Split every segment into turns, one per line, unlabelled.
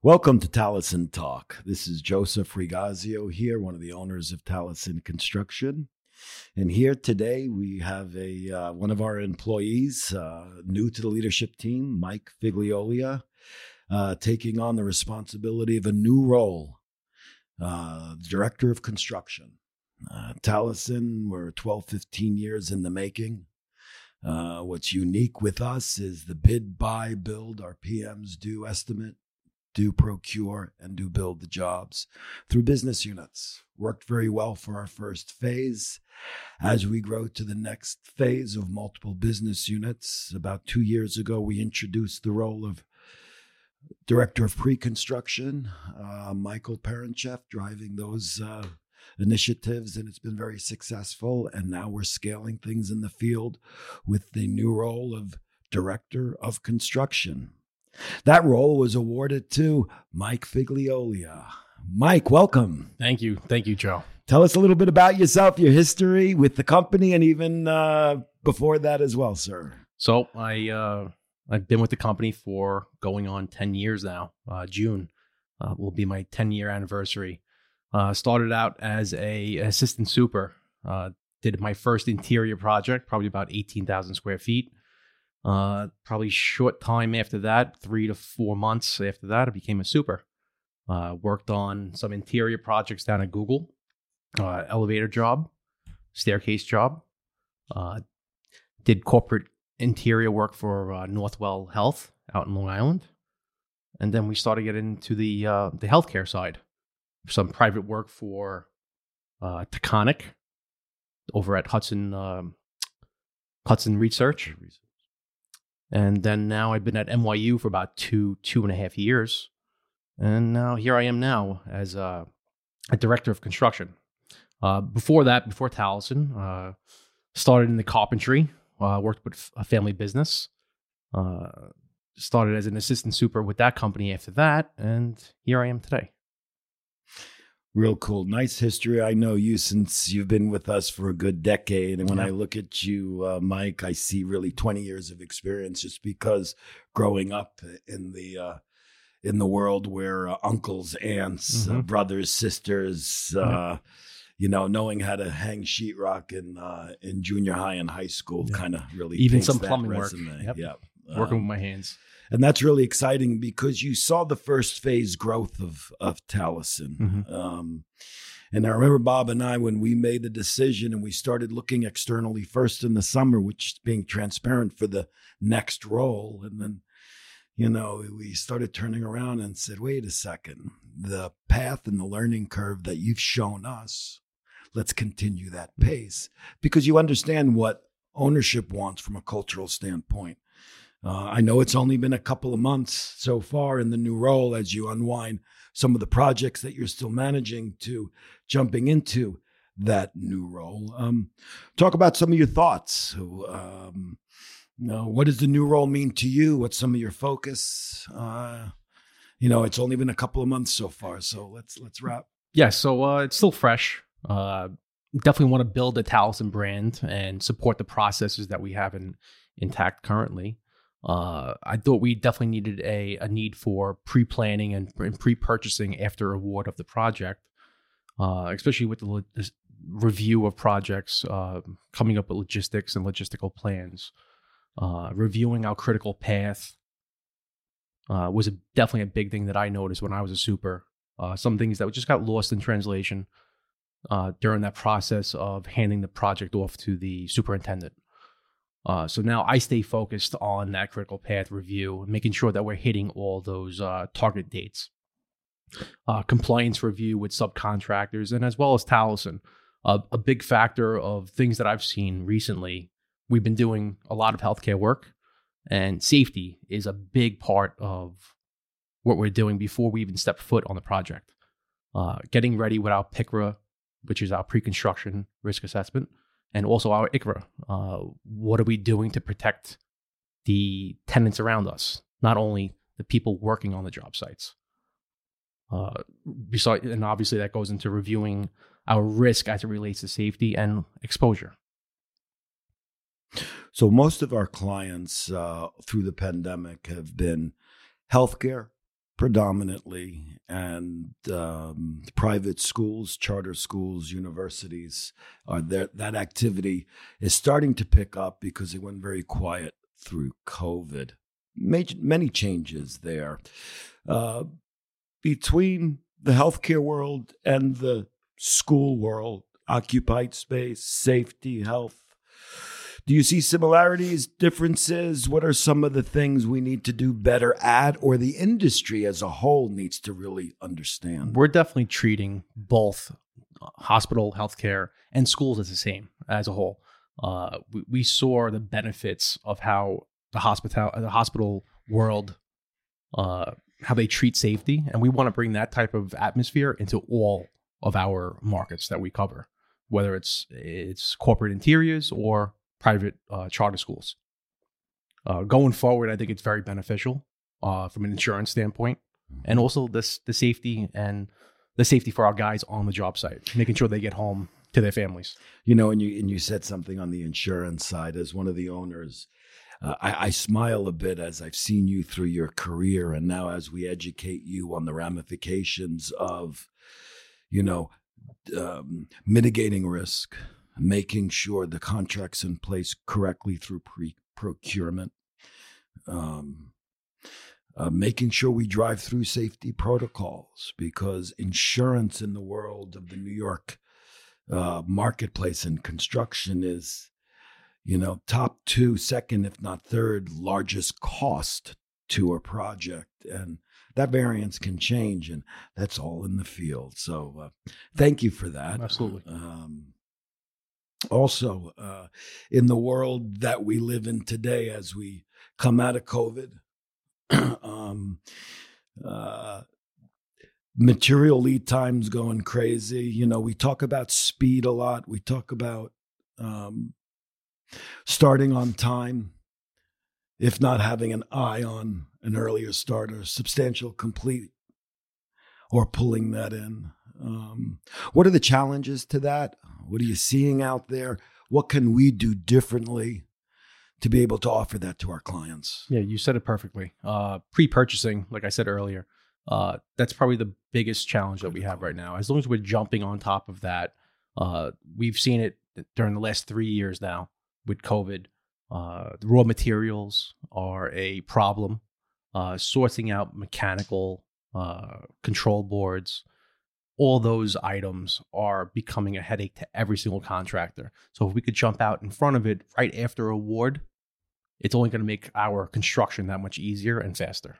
Welcome to Taliesin Talk. This is Joseph Rigazio here, one of the owners of Taliesin Construction. And here today we have a uh, one of our employees, uh, new to the leadership team, Mike Figliolia, uh, taking on the responsibility of a new role, uh, director of construction. Uh, Taliesin, we're 12, 15 years in the making. Uh, what's unique with us is the bid, buy, build, our PMs do estimate, do procure, and do build the jobs through business units. Worked very well for our first phase. As we grow to the next phase of multiple business units, about two years ago, we introduced the role of director of pre-construction, uh, Michael Parenchef, driving those uh, initiatives, and it's been very successful. And now we're scaling things in the field with the new role of director of construction. That role was awarded to Mike Figliolia. Mike, welcome.
Thank you. Thank you, Joe.
Tell us a little bit about yourself, your history with the company, and even uh, before that as well, sir.
So I uh, I've been with the company for going on ten years now. Uh, June uh, will be my ten year anniversary. Uh, started out as a assistant super. Uh, did my first interior project, probably about eighteen thousand square feet. Probably short time after that, three to four months after that, I became a super. worked on some interior projects down at Google uh, elevator job, staircase job. Uh, did corporate interior work for uh, Northwell Health out in Long Island, and then we started getting into the uh, the healthcare side. Some private work for uh, Taconic over at Hudson um, Hudson Research, and then now I've been at NYU for about two two and a half years, and now here I am now as a, a director of construction uh, before that, before Taliesin, uh, started in the carpentry, uh, worked with a family business, uh, started as an assistant super with that company after that, and here I am today.
Real cool. Nice history. I know you since you've been with us for a good decade. And when yeah. I look at you, uh, Mike, I see really 20 years of experience just because growing up in the uh, in the world where uh, uncles, aunts, uh, mm-hmm. brothers, sisters, mm-hmm you know, knowing how to hang sheetrock in uh, in junior high and high school yeah. kind of really
even some plumbing resume. work.
Yep. yep.
Working um, with my hands.
And that's really exciting because you saw the first phase growth of of Taliesin. Mm-hmm. Um, and I remember Bob and I when we made the decision and we started looking externally first in the summer, which being transparent for the next role, and then you know, we started turning around and said, wait a second, the path and the learning curve that you've shown us let's continue that pace because you understand what ownership wants from a cultural standpoint. Uh, I know it's only been a couple of months so far in the new role as you unwind some of the projects that you're still managing to jumping into that new role. Um, talk about some of your thoughts. Um, you know, what does the new role mean to you? What's some of your focus? Uh, you know, it's only been a couple of months so far, so let's let's wrap.
Yeah, so uh, it's still fresh. Uh, definitely want to build a Taliesin brand and support the processes that we have in, intact currently. Uh, I thought we definitely needed a, a need for pre planning and, and pre purchasing after award of the project, uh, especially with the, lo- review of projects, uh, coming up with logistics and logistical plans, uh, reviewing our critical path. Uh, was a, definitely a big thing that I noticed when I was a super. Uh, some things that just got lost in translation during that process of handing the project off to the superintendent. Uh, so now I stay focused on that critical path review, making sure that we're hitting all those uh, target dates. Uh, compliance review with subcontractors, and as well as Taliesin. a big factor of things that I've seen recently, we've been doing a lot of healthcare work, and safety is a big part of what we're doing before we even step foot on the project. Uh, getting ready with our PICRA which is our pre-construction risk assessment, and also our ICRA. Uh, what are we doing to protect the tenants around us, not only the people working on the job sites? Uh, besides, and obviously that goes into reviewing our risk as it relates to safety and exposure.
So most of our clients uh, through the pandemic have been healthcare, predominantly, and um, private schools, charter schools, universities there. That activity is starting to pick up because it went very quiet through COVID. Major, many changes there. Uh, between the healthcare world and the school world, occupied space, safety, health, do you see similarities, differences? What are some of the things we need to do better at, or the industry as a whole needs to really understand?
We're definitely treating both uh, hospital, healthcare, and schools as the same as a whole. Uh, we, we, saw the benefits of how the hospital, the hospital world, uh, how they treat safety, and we want to bring that type of atmosphere into all of our markets that we cover, whether it's it's corporate interiors or private uh, charter schools. Uh, going forward, I think it's very beneficial uh, from an insurance standpoint, and mm-hmm. also this the safety and the safety for our guys on the job site, making sure they get home to their families.
You know, and you and you said something on the insurance side as one of the owners. Uh, I, I, smile a bit as I've seen you through your career, and now as we educate you on the ramifications of, you know, um, mitigating risk, making sure the contract's in place correctly through pre procurement, um, uh, making sure we drive through safety protocols because insurance in the world of the New York uh, marketplace and construction is, you know, top two, second, if not third largest cost to a project. And that variance can change, and that's all in the field. So, uh, thank you for that.
Absolutely. Um,
also uh, in the world that we live in today as we come out of COVID. um, uh, material lead times going crazy. You know, we talk about speed a lot. We talk about um, starting on time, if not having an eye on an earlier start starter, substantial complete, or pulling that in. Um, what are the challenges to that? What are you seeing out there? What can we do differently to be able to offer that to our clients?
Yeah, you said it perfectly. Uh, pre-purchasing, like I said earlier, uh, that's probably the biggest challenge that we have right now. As long as we're jumping on top of that, uh, we've seen it during the last three years now with COVID. Uh, the raw materials are a problem. Uh, sourcing out mechanical uh, control boards, all those items are becoming a headache to every single contractor. So if we could jump out in front of it right after award, it's only going to make our construction that much easier and faster.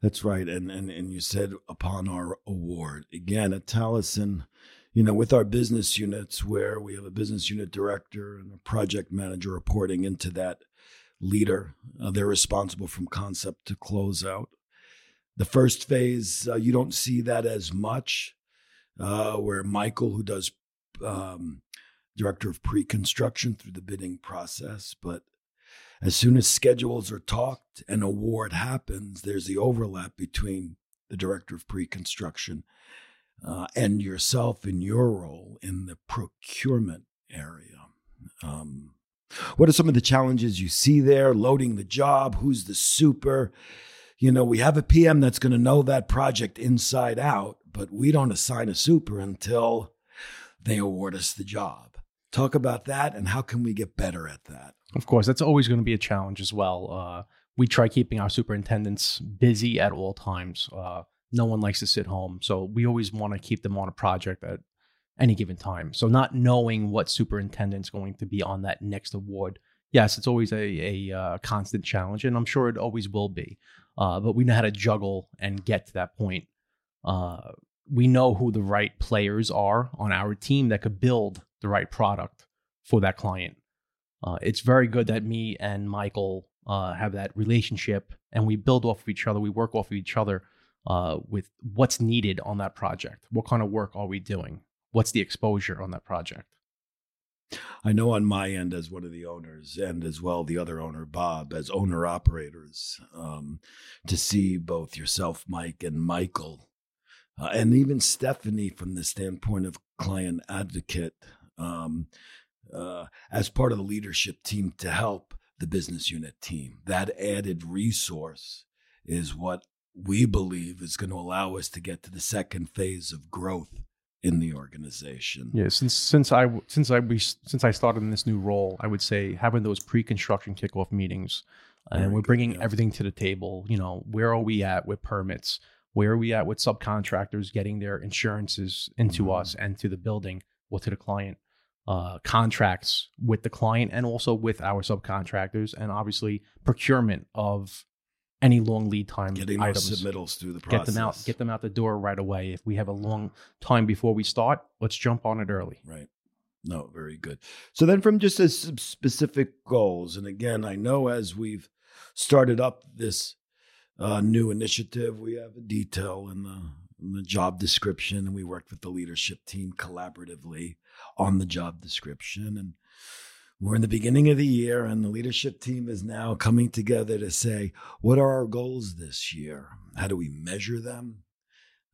That's right. And, and and you said upon our award. Again, at Taliesin, you know, with our business units where we have a business unit director and a project manager reporting into that leader, uh, they're responsible from concept to close out. The first phase, uh, you don't see that as much, uh, where Michael, who does um, director of pre construction through the bidding process, but as soon as schedules are talked and award happens, there's the overlap between the director of pre construction uh, and yourself in your role in the procurement area. Um, what are some of the challenges you see there? Loading the job, who's the super? You know, we have a PM that's going to know that project inside out, but we don't assign a super until they award us the job. Talk about that and how can we get better at that?
Of course, that's always going to be a challenge as well. Uh, we try keeping our superintendents busy at all times. Uh, no one likes to sit home, so we always want to keep them on a project at any given time. So, not knowing what superintendent's going to be on that next award, yes, it's always a, a uh, constant challenge, and I'm sure it always will be. Uh, but we know how to juggle and get to that point. Uh, we know who the right players are on our team that could build the right product for that client. Uh, it's very good that me and Michael uh, have that relationship and we build off of each other. We work off of each other uh, with what's needed on that project. What kind of work are we doing? What's the exposure on that project?
I know on my end, as one of the owners, and as well the other owner, Bob, as owner operators, um, to see both yourself, Mike, and Michael, uh, and even Stephanie from the standpoint of client advocate, um, uh, as part of the leadership team to help the business unit team. That added resource is what we believe is going to allow us to get to the second phase of growth in the organization.
Yeah, since since I since I we, since I started in this new role, I would say having those pre-construction kickoff meetings, and
Very
we're bringing
yeah.
everything to the table. You know, where are we at with permits? Where are we at with subcontractors getting their insurances into
Mhm.
us and to the building, well, to the client? Uh, contracts with the client and also with our subcontractors, and obviously procurement of any long lead time
Getting
items
submittals through the
get them out get them out the door right away if we have a long time before we start let's jump on it early
Right. No, very good. So then, from just as some specific goals, and again, I know as we've started up this uh, new initiative, we have a detail in the in the job description, and we worked with the leadership team collaboratively on the job description, and we're in the beginning of the year, and the leadership team is now coming together to say, what are our goals this year? How do we measure them?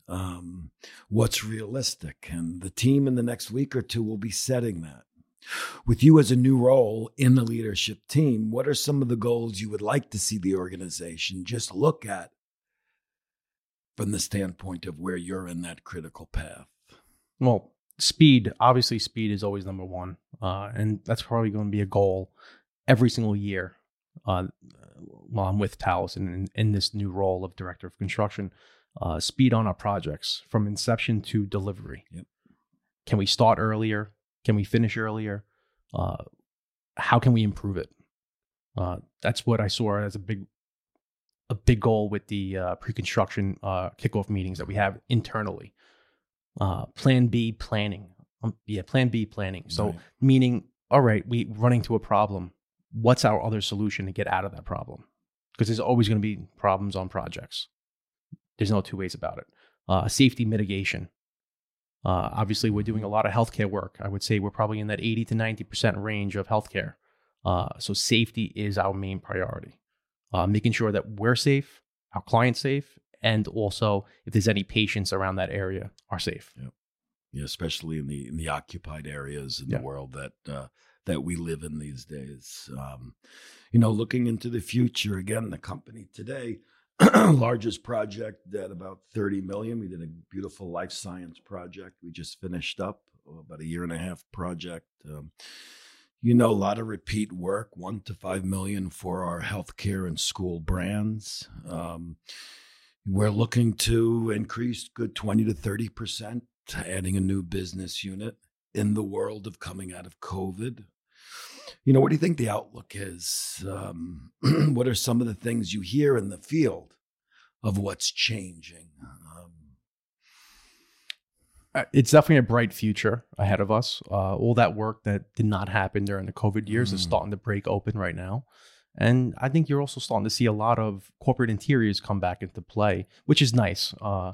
um, what's realistic. And the team in the next week or two will be setting that. With you as a new role in the leadership team, what are some of the goals you would like to see the organization just look at from the standpoint of where you're in that critical path?
well speed obviously speed is always number one uh, and that's probably going to be a goal every single year uh, while i'm with Taliesin, in this new role of director of construction uh, speed on our projects from inception to delivery.
Yep.
can we start earlier? Can we finish earlier? Uh, how can we improve it? Uh, that's what i saw as a big a big goal with the uh, pre-construction uh, kickoff meetings that we have internally uh, plan b planning. Um, yeah plan b planning. So
Right.
meaning all right we running to a problem. What's our other solution to get out of that problem? Because there's always going to be problems on projects. There's no two ways about it. Uh, safety mitigation. Uh, obviously we're doing a lot of healthcare work. I would say we're probably in that 80 to 90% range of healthcare. Uh, so safety is our main priority. Uh, making sure that we're safe our clients safe and also if there's any patients around that area are safe
Yeah, especially in the in the occupied areas in
Yeah.
the world that uh, that we live in these days. Um, you know, looking into the future again, the company today, largest project at about thirty million. We did a beautiful life science project. We just finished up oh, about a year and a half project. Um, you know, a lot of repeat work, one to five million for our healthcare and school brands. Um, we're looking to increase good 20 to 30 percent, adding a new business unit in the world of coming out of COVID. You know, what do you think the outlook is? Um, what are some of the things you hear in the field of what's changing? Um,
Uh, it's definitely a bright future ahead of us. Uh, all that work that did not happen during the COVID years is
Mm.
starting to break open right now. And I think you're also starting to see a lot of corporate interiors come back into play, which is nice. Uh,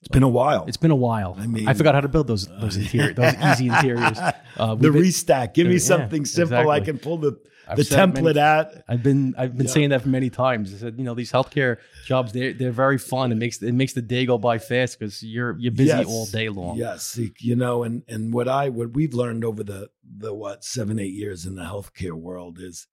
it's been a while.
it's been a while.
I mean-
I forgot how to build those those interior those easy interiors. Uh,
the
been-
restack. Give me
Yeah,
something simple I can pull the,
I've
the
it many
template at.
I've been I've been
Yeah.
saying that for many times. I said, you know, these healthcare jobs they're they're very fun. It makes it makes the day go by fast because you're you're busy
Yes.
all day long.
Yes, you know, and and what I what we've learned over the the what seven eight years in the healthcare world is,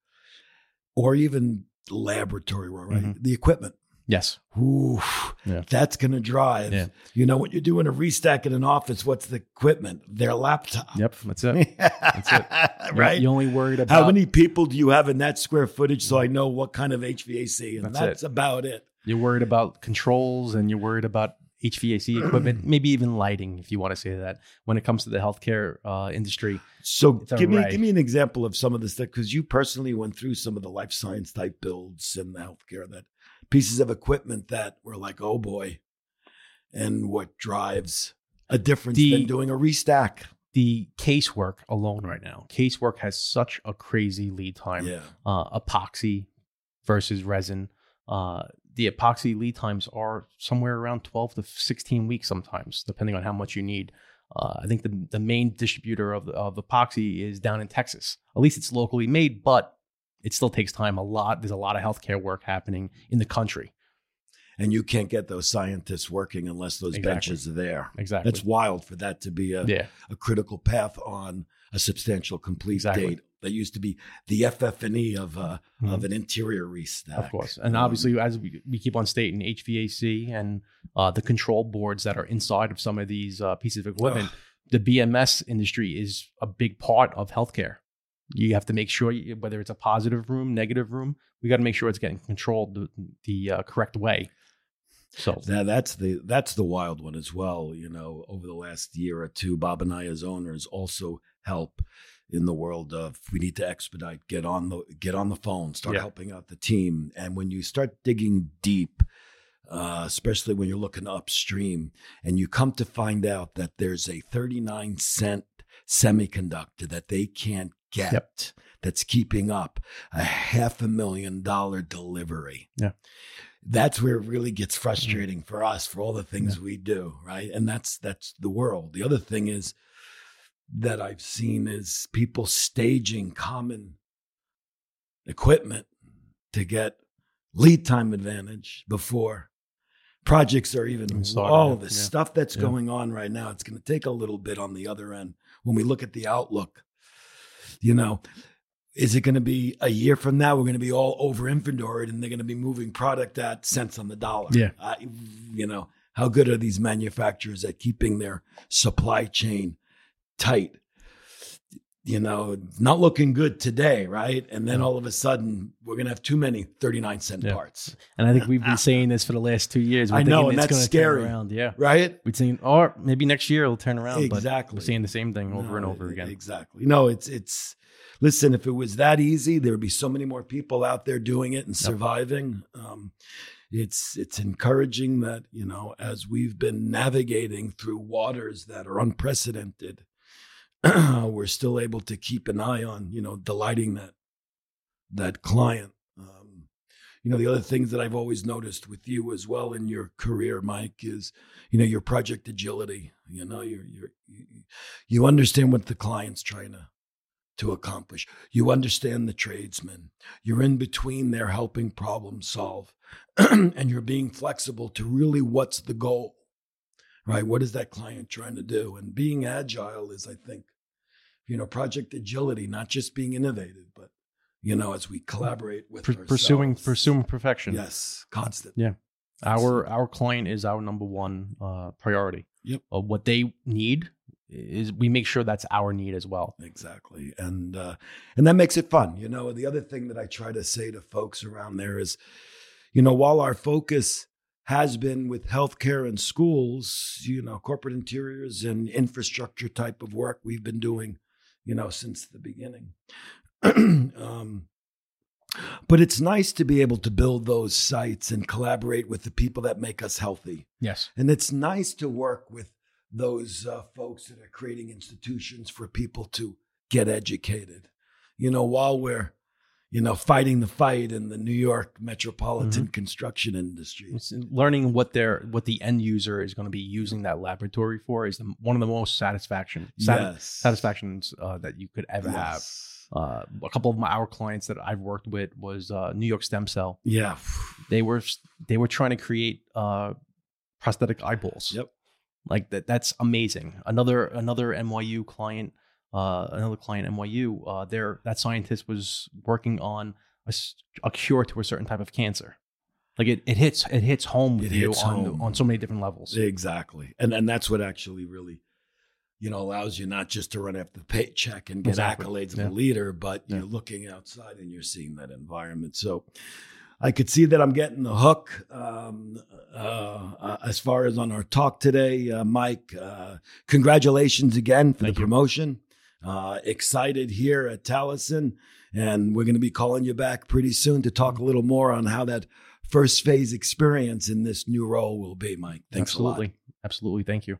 or even laboratory world, right?
Mhm.
The equipment.
Yes.
Ooh,
Yeah.
that's going to drive.
Yeah.
You know, when you're doing a restack in an office, what's the equipment? Their laptop.
Yep. That's it.
That's
it. You're-
right?
You only worried about
How many people do you have in that square footage so I know what kind of HVAC? And
That's
that's,
it.
about it.
You're worried about controls and you're worried about HVAC equipment, maybe even lighting, if you want to say that. When it comes to the healthcare uh, industry,
So give me give me an example of some of the stuff because you personally went through some of the life science type builds in the healthcare that pieces of equipment that were like, oh boy, and what drives a difference
The-
than doing a restack.
the casework alone right now, casework has such a crazy lead time.
Yeah,
uh, epoxy versus resin. Uh, the epoxy lead times are somewhere around 12 to 16 weeks sometimes, depending on how much you need. Uh, I think the, the main distributor of, the, of epoxy is down in Texas. At least it's locally made, but it still takes time. A lot. There's a lot of healthcare work happening in the country.
and you can't get those scientists working unless those
Exactly.
benches are there.
Exactly.
That's wild for that to be a,
yeah.
a critical path on a substantial complete
Exactly.
date that used to be the FF&E of uh,
Mhm.
of an interior restack.
Of course. And
Um,
obviously, as we, we keep on stating, HVAC and uh, the control boards that are inside of some of these uh, pieces of equipment, the BMS industry is a big part of healthcare. You have to make sure, you, whether it's a positive room, negative room, we got to make sure it's getting controlled the, the uh, correct way. So,
Now that's the that's the wild one as well. You know, over the last year or two, Bob and I as owners also help in the world of we need to expedite, get on the get on the phone, start
Yeah.
helping out the team. And when you start digging deep, uh, especially when you're looking upstream, and you come to find out that there's a 39 cent semiconductor that they can't get
Yep.
that's keeping up a half a million dollar delivery.
Yeah.
That's where it really gets frustrating for us for all the things
Yeah.
we do, right? And that's that's the world. The other thing is that I've seen is people staging common equipment to get lead time advantage before projects are even all
yeah.
the
Yeah.
stuff that's
Yeah.
going on right now it's going to take a little bit on the other end when we look at the outlook you know is it going to be a year from now we're going to be all over inventoried and they're going to be moving product at cents on the dollar
Yeah.
I, you know how good are these manufacturers at keeping their supply chain tight you know not looking good today right and then all of a sudden we're going to have too many 39 cent
Yeah.
parts
and I think we've been saying this for the last two years. We're
I know, and that's scary.
Around. Yeah.
right
We've seen, or maybe next year it'll turn around. But
exactly
we're seeing the same thing over and
No,
over again.
Exactly. No, it's it's listen, if it was that easy, there would be so many more people out there doing it and surviving. Um, it's it's encouraging that, you know, as we've been navigating through waters that are unprecedented, we're still able to keep an eye on, you know, delighting that that client. Um, you know, the other things that I've always noticed with you as well in your career, Mike, is you know your project agility. You know, you're you're you, you understand what the client's trying to to accomplish. You understand the tradesman. You're in between there helping problem solve, and you're being flexible to really what's the goal, right? What is that client trying to do? And being agile is, I think, you know, project agility, not just being innovative, but you know, as we collaborate with ourselves.
pursuing pursuing perfection.
Yes, constant.
Yeah. Our our client is our number one uh, priority.
Yep.
Uh, what they need is we make sure that's our need as well.
Exactly. And uh and that makes it fun. You know, the other thing that I try to say to folks around there is, you know, while our focus has been with healthcare and schools, you know, corporate interiors and infrastructure type of work we've been doing, you know, since the beginning. um but it's nice to be able to build those sites and collaborate with the people that make us healthy.
Yes.
And it's nice to work with those uh, folks that are creating institutions for people to get educated. You know, while we're, you know, fighting the fight in the New York metropolitan construction industry.
It's learning what their what the end user is going to be using that laboratory for is the, one of the most satisfaction sat-
yes.
satisfactions uh, that you could ever have. Uh, a couple of my, our clients that I've worked with was uh, New York Stem Cell.
Yeah.
They were they were trying to create uh, prosthetic eyeballs.
Yep.
like that that's amazing another another nyu client uh another client nyu uh there that scientist was working on a cure to a certain type of cancer like it, it hits it hits home with
It
you
hits
on
home.
on so many different levels
Exactly. And and that's what actually really, you know, allows you not just to run after the paycheck and get
Exactly.
accolades of
Yeah.
a leader, but
Yeah.
you're looking outside and you're seeing that environment. So I could see that I'm getting the hook um, uh, uh, as far as on our talk today, uh, Mike. Uh, congratulations again for
Thank
the
you.
Uh, excited here at Taliesin, and we're going to be calling you back pretty soon to talk a little more on how that first phase experience in this new role will be, Mike. Thanks
absolutely. Absolutely. Thank you